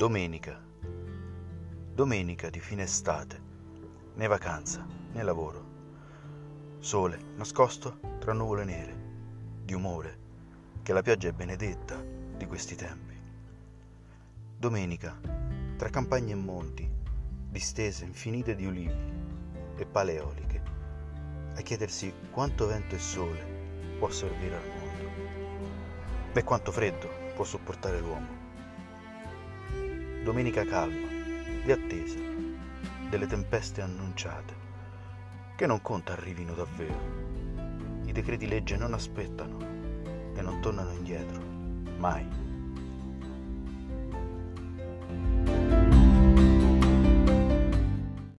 Domenica. Domenica di fine estate. Né vacanza, né lavoro. Sole nascosto tra nuvole nere. Di umore, che la pioggia è benedetta di questi tempi. Domenica, tra campagne e monti, distese infinite di ulivi e paleoliche, a chiedersi quanto vento e sole può assorbire al mondo e quanto freddo può sopportare l'uomo domenica calma, di attesa, delle tempeste annunciate, che non conta arrivino davvero. I decreti legge non aspettano e non tornano indietro, mai.